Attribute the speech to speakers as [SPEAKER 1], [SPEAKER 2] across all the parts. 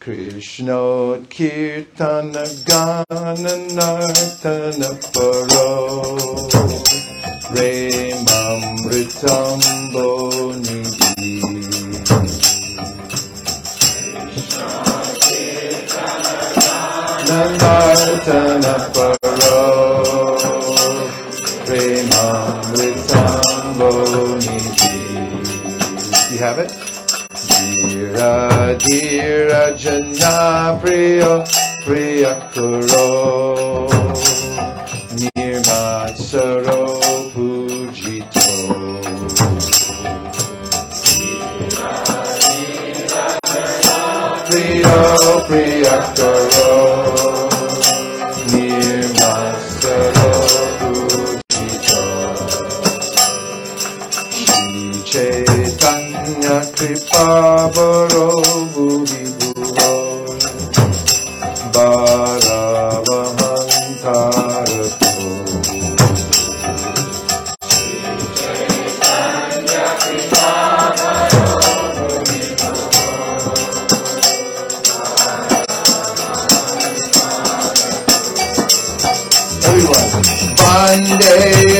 [SPEAKER 1] Krsnotkirtana Gana Nartana Parau Remamritam Bonidhi Nartana Parau Remamritam Bonidhi You have it? Dhira Dhira Jana Priya Priya Kuro. Nirmatsaro Pujito. Priya Priya Kuro. Nirmatsaro Chaitanya Bhuva Bharavahantarato Everyone. Vande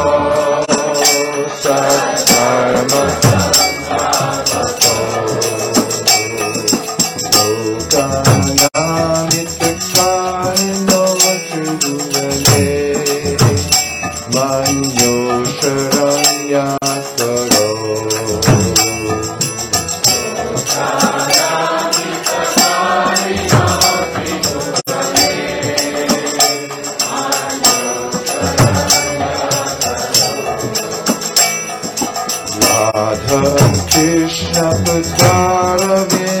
[SPEAKER 1] जाले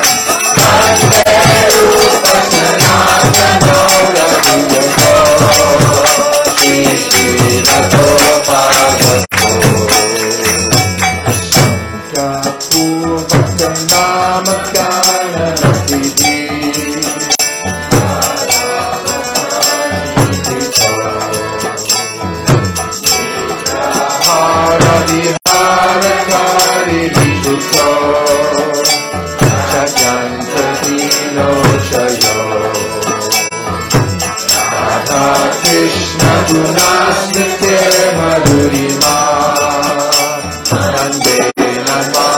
[SPEAKER 1] Baby, my body.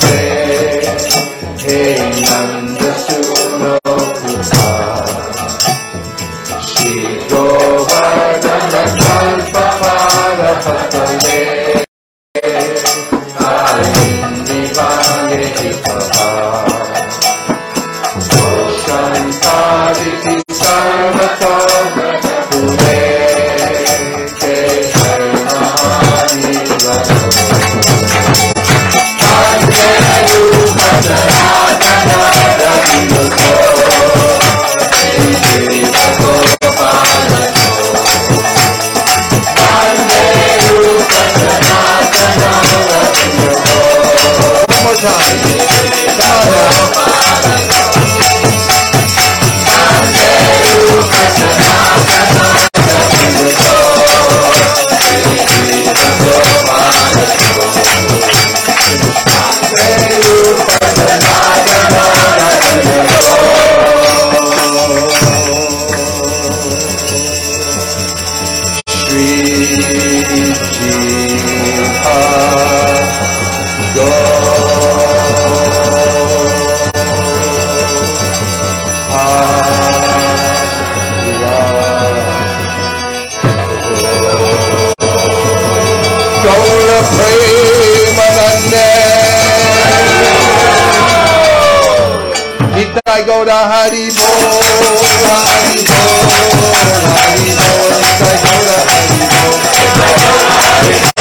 [SPEAKER 1] day. time. I go to Hari Hari Hari I go to Hari